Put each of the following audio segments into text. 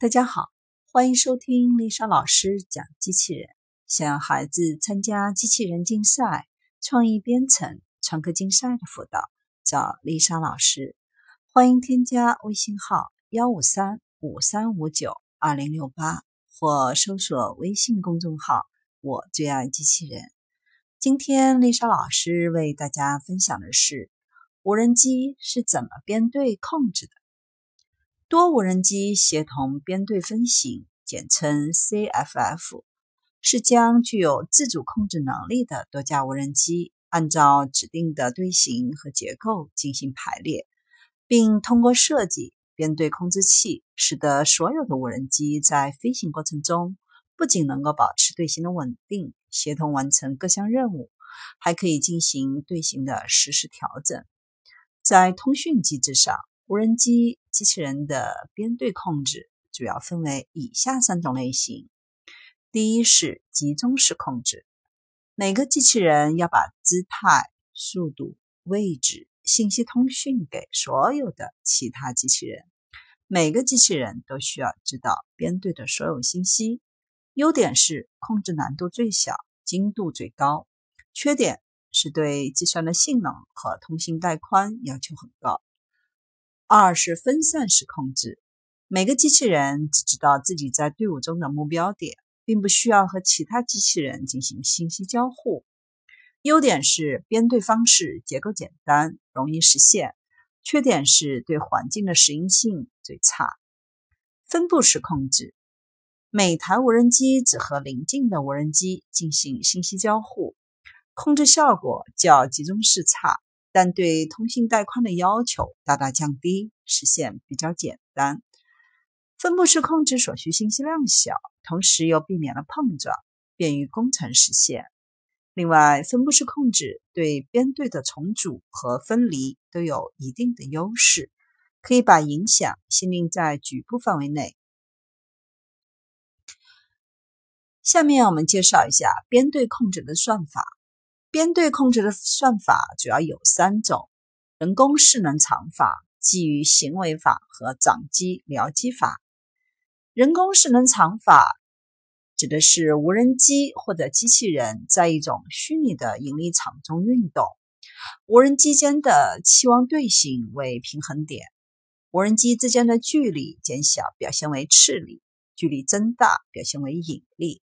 大家好，欢迎收听丽莎老师讲机器人。想要孩子参加机器人竞赛、创意编程、创客竞赛的辅导，找丽莎老师。欢迎添加微信号幺五三五三五九二零六八，或搜索微信公众号“我最爱机器人”。今天丽莎老师为大家分享的是无人机是怎么编队控制的。多无人机协同编队飞行，简称 CFF，是将具有自主控制能力的多架无人机按照指定的队形和结构进行排列，并通过设计编队控制器，使得所有的无人机在飞行过程中不仅能够保持队形的稳定，协同完成各项任务，还可以进行队形的实时调整。在通讯机制上，无人机机器人的编队控制主要分为以下三种类型：第一是集中式控制，每个机器人要把姿态、速度、位置信息通讯给所有的其他机器人，每个机器人都需要知道编队的所有信息。优点是控制难度最小，精度最高；缺点是对计算的性能和通信带宽要求很高。二是分散式控制，每个机器人只知道自己在队伍中的目标点，并不需要和其他机器人进行信息交互。优点是编队方式结构简单，容易实现；缺点是对环境的适应性最差。分布式控制，每台无人机只和邻近的无人机进行信息交互，控制效果较集中式差。但对通信带宽的要求大大降低，实现比较简单。分布式控制所需信息量小，同时又避免了碰撞，便于工程实现。另外，分布式控制对编队的重组和分离都有一定的优势，可以把影响限定在局部范围内。下面我们介绍一下编队控制的算法。编队控制的算法主要有三种：人工势能场法、基于行为法和掌机僚机法。人工势能场法指的是无人机或者机器人在一种虚拟的引力场中运动，无人机间的期望队形为平衡点，无人机之间的距离减小表现为斥力，距离增大表现为引力。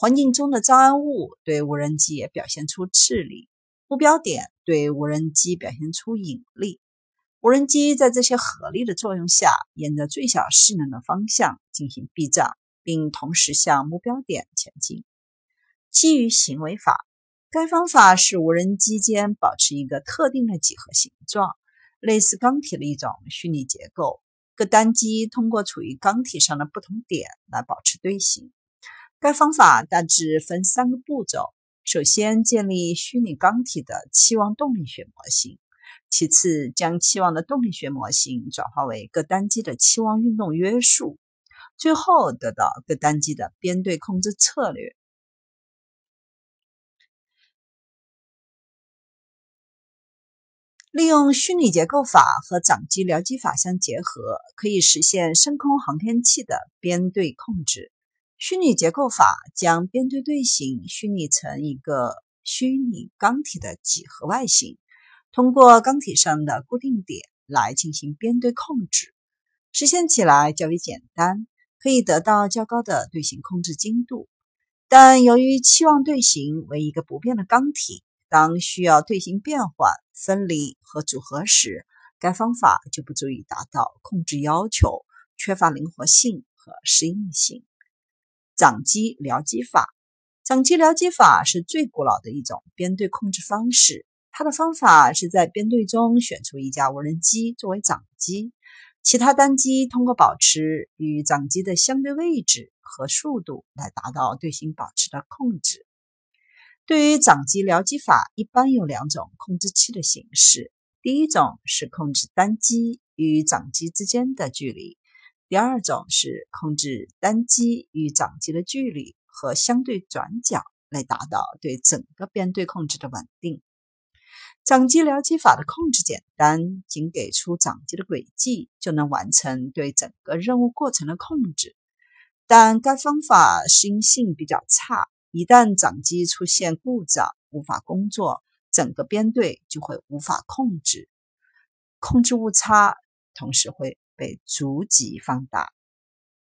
环境中的障碍物对无人机也表现出斥力，目标点对无人机表现出引力。无人机在这些合力的作用下，沿着最小势能的方向进行避障，并同时向目标点前进。基于行为法，该方法使无人机间保持一个特定的几何形状，类似钢体的一种虚拟结构。各单机通过处于钢体上的不同点来保持队形。该方法大致分三个步骤：首先，建立虚拟钢体的期望动力学模型；其次，将期望的动力学模型转化为各单机的期望运动约束；最后，得到各单机的编队控制策略。利用虚拟结构法和掌机僚机法相结合，可以实现深空航天器的编队控制。虚拟结构法将编队队形虚拟成一个虚拟钢体的几何外形，通过钢体上的固定点来进行编队控制，实现起来较为简单，可以得到较高的队形控制精度。但由于期望队形为一个不变的钢体，当需要队形变换、分离和组合时，该方法就不足以达到控制要求，缺乏灵活性和适应性。掌机僚机法，掌机僚机法是最古老的一种编队控制方式。它的方法是在编队中选出一架无人机作为掌机，其他单机通过保持与掌机的相对位置和速度来达到队形保持的控制。对于掌机僚机法，一般有两种控制器的形式：第一种是控制单机与掌机之间的距离。第二种是控制单机与掌机的距离和相对转角，来达到对整个编队控制的稳定。掌机僚机法的控制简单，仅给出掌机的轨迹就能完成对整个任务过程的控制。但该方法适应性比较差，一旦掌机出现故障无法工作，整个编队就会无法控制，控制误差同时会被逐级放大。